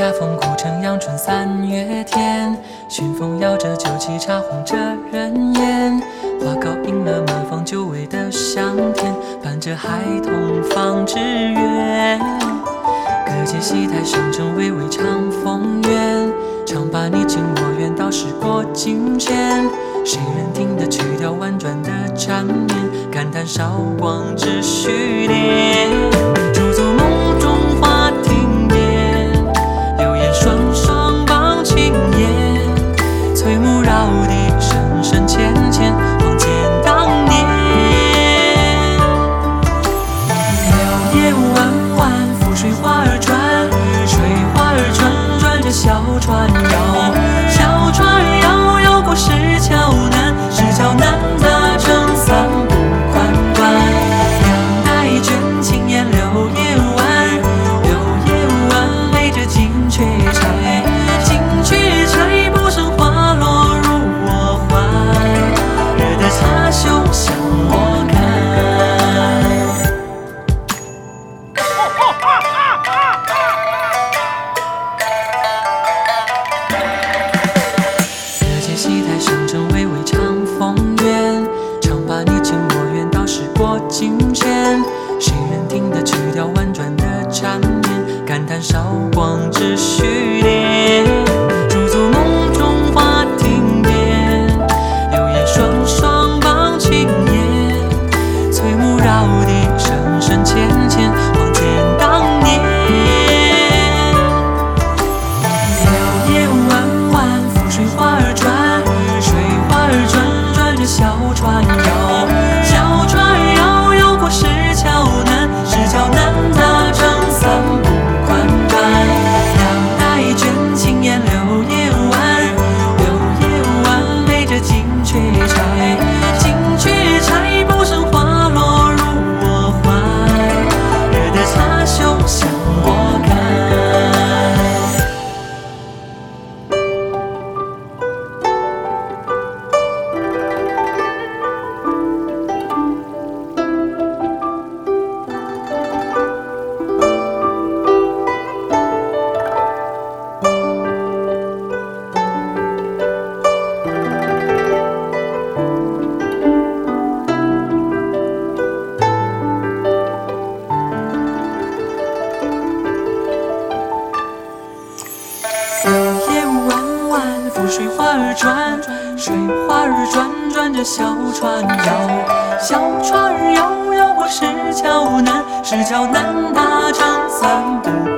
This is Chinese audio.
恰逢古城阳春三月天，熏风摇着酒旗，茶红着人烟。花糕映了满房久违的香甜，伴着孩童放纸鸢。歌阶戏台上正微微唱风月，唱罢你情我愿，到时过境迁。谁人听得曲调婉转的缠绵，感叹韶光只虚恋。船摇，戏台上正娓娓唱风月，唱罢你情我愿，到时过境迁。谁人听得曲调婉转的缠绵，感叹韶光只虚恋。着。小转，水花儿转转着小船摇，小船儿摇摇过石桥南，石桥南搭成三步。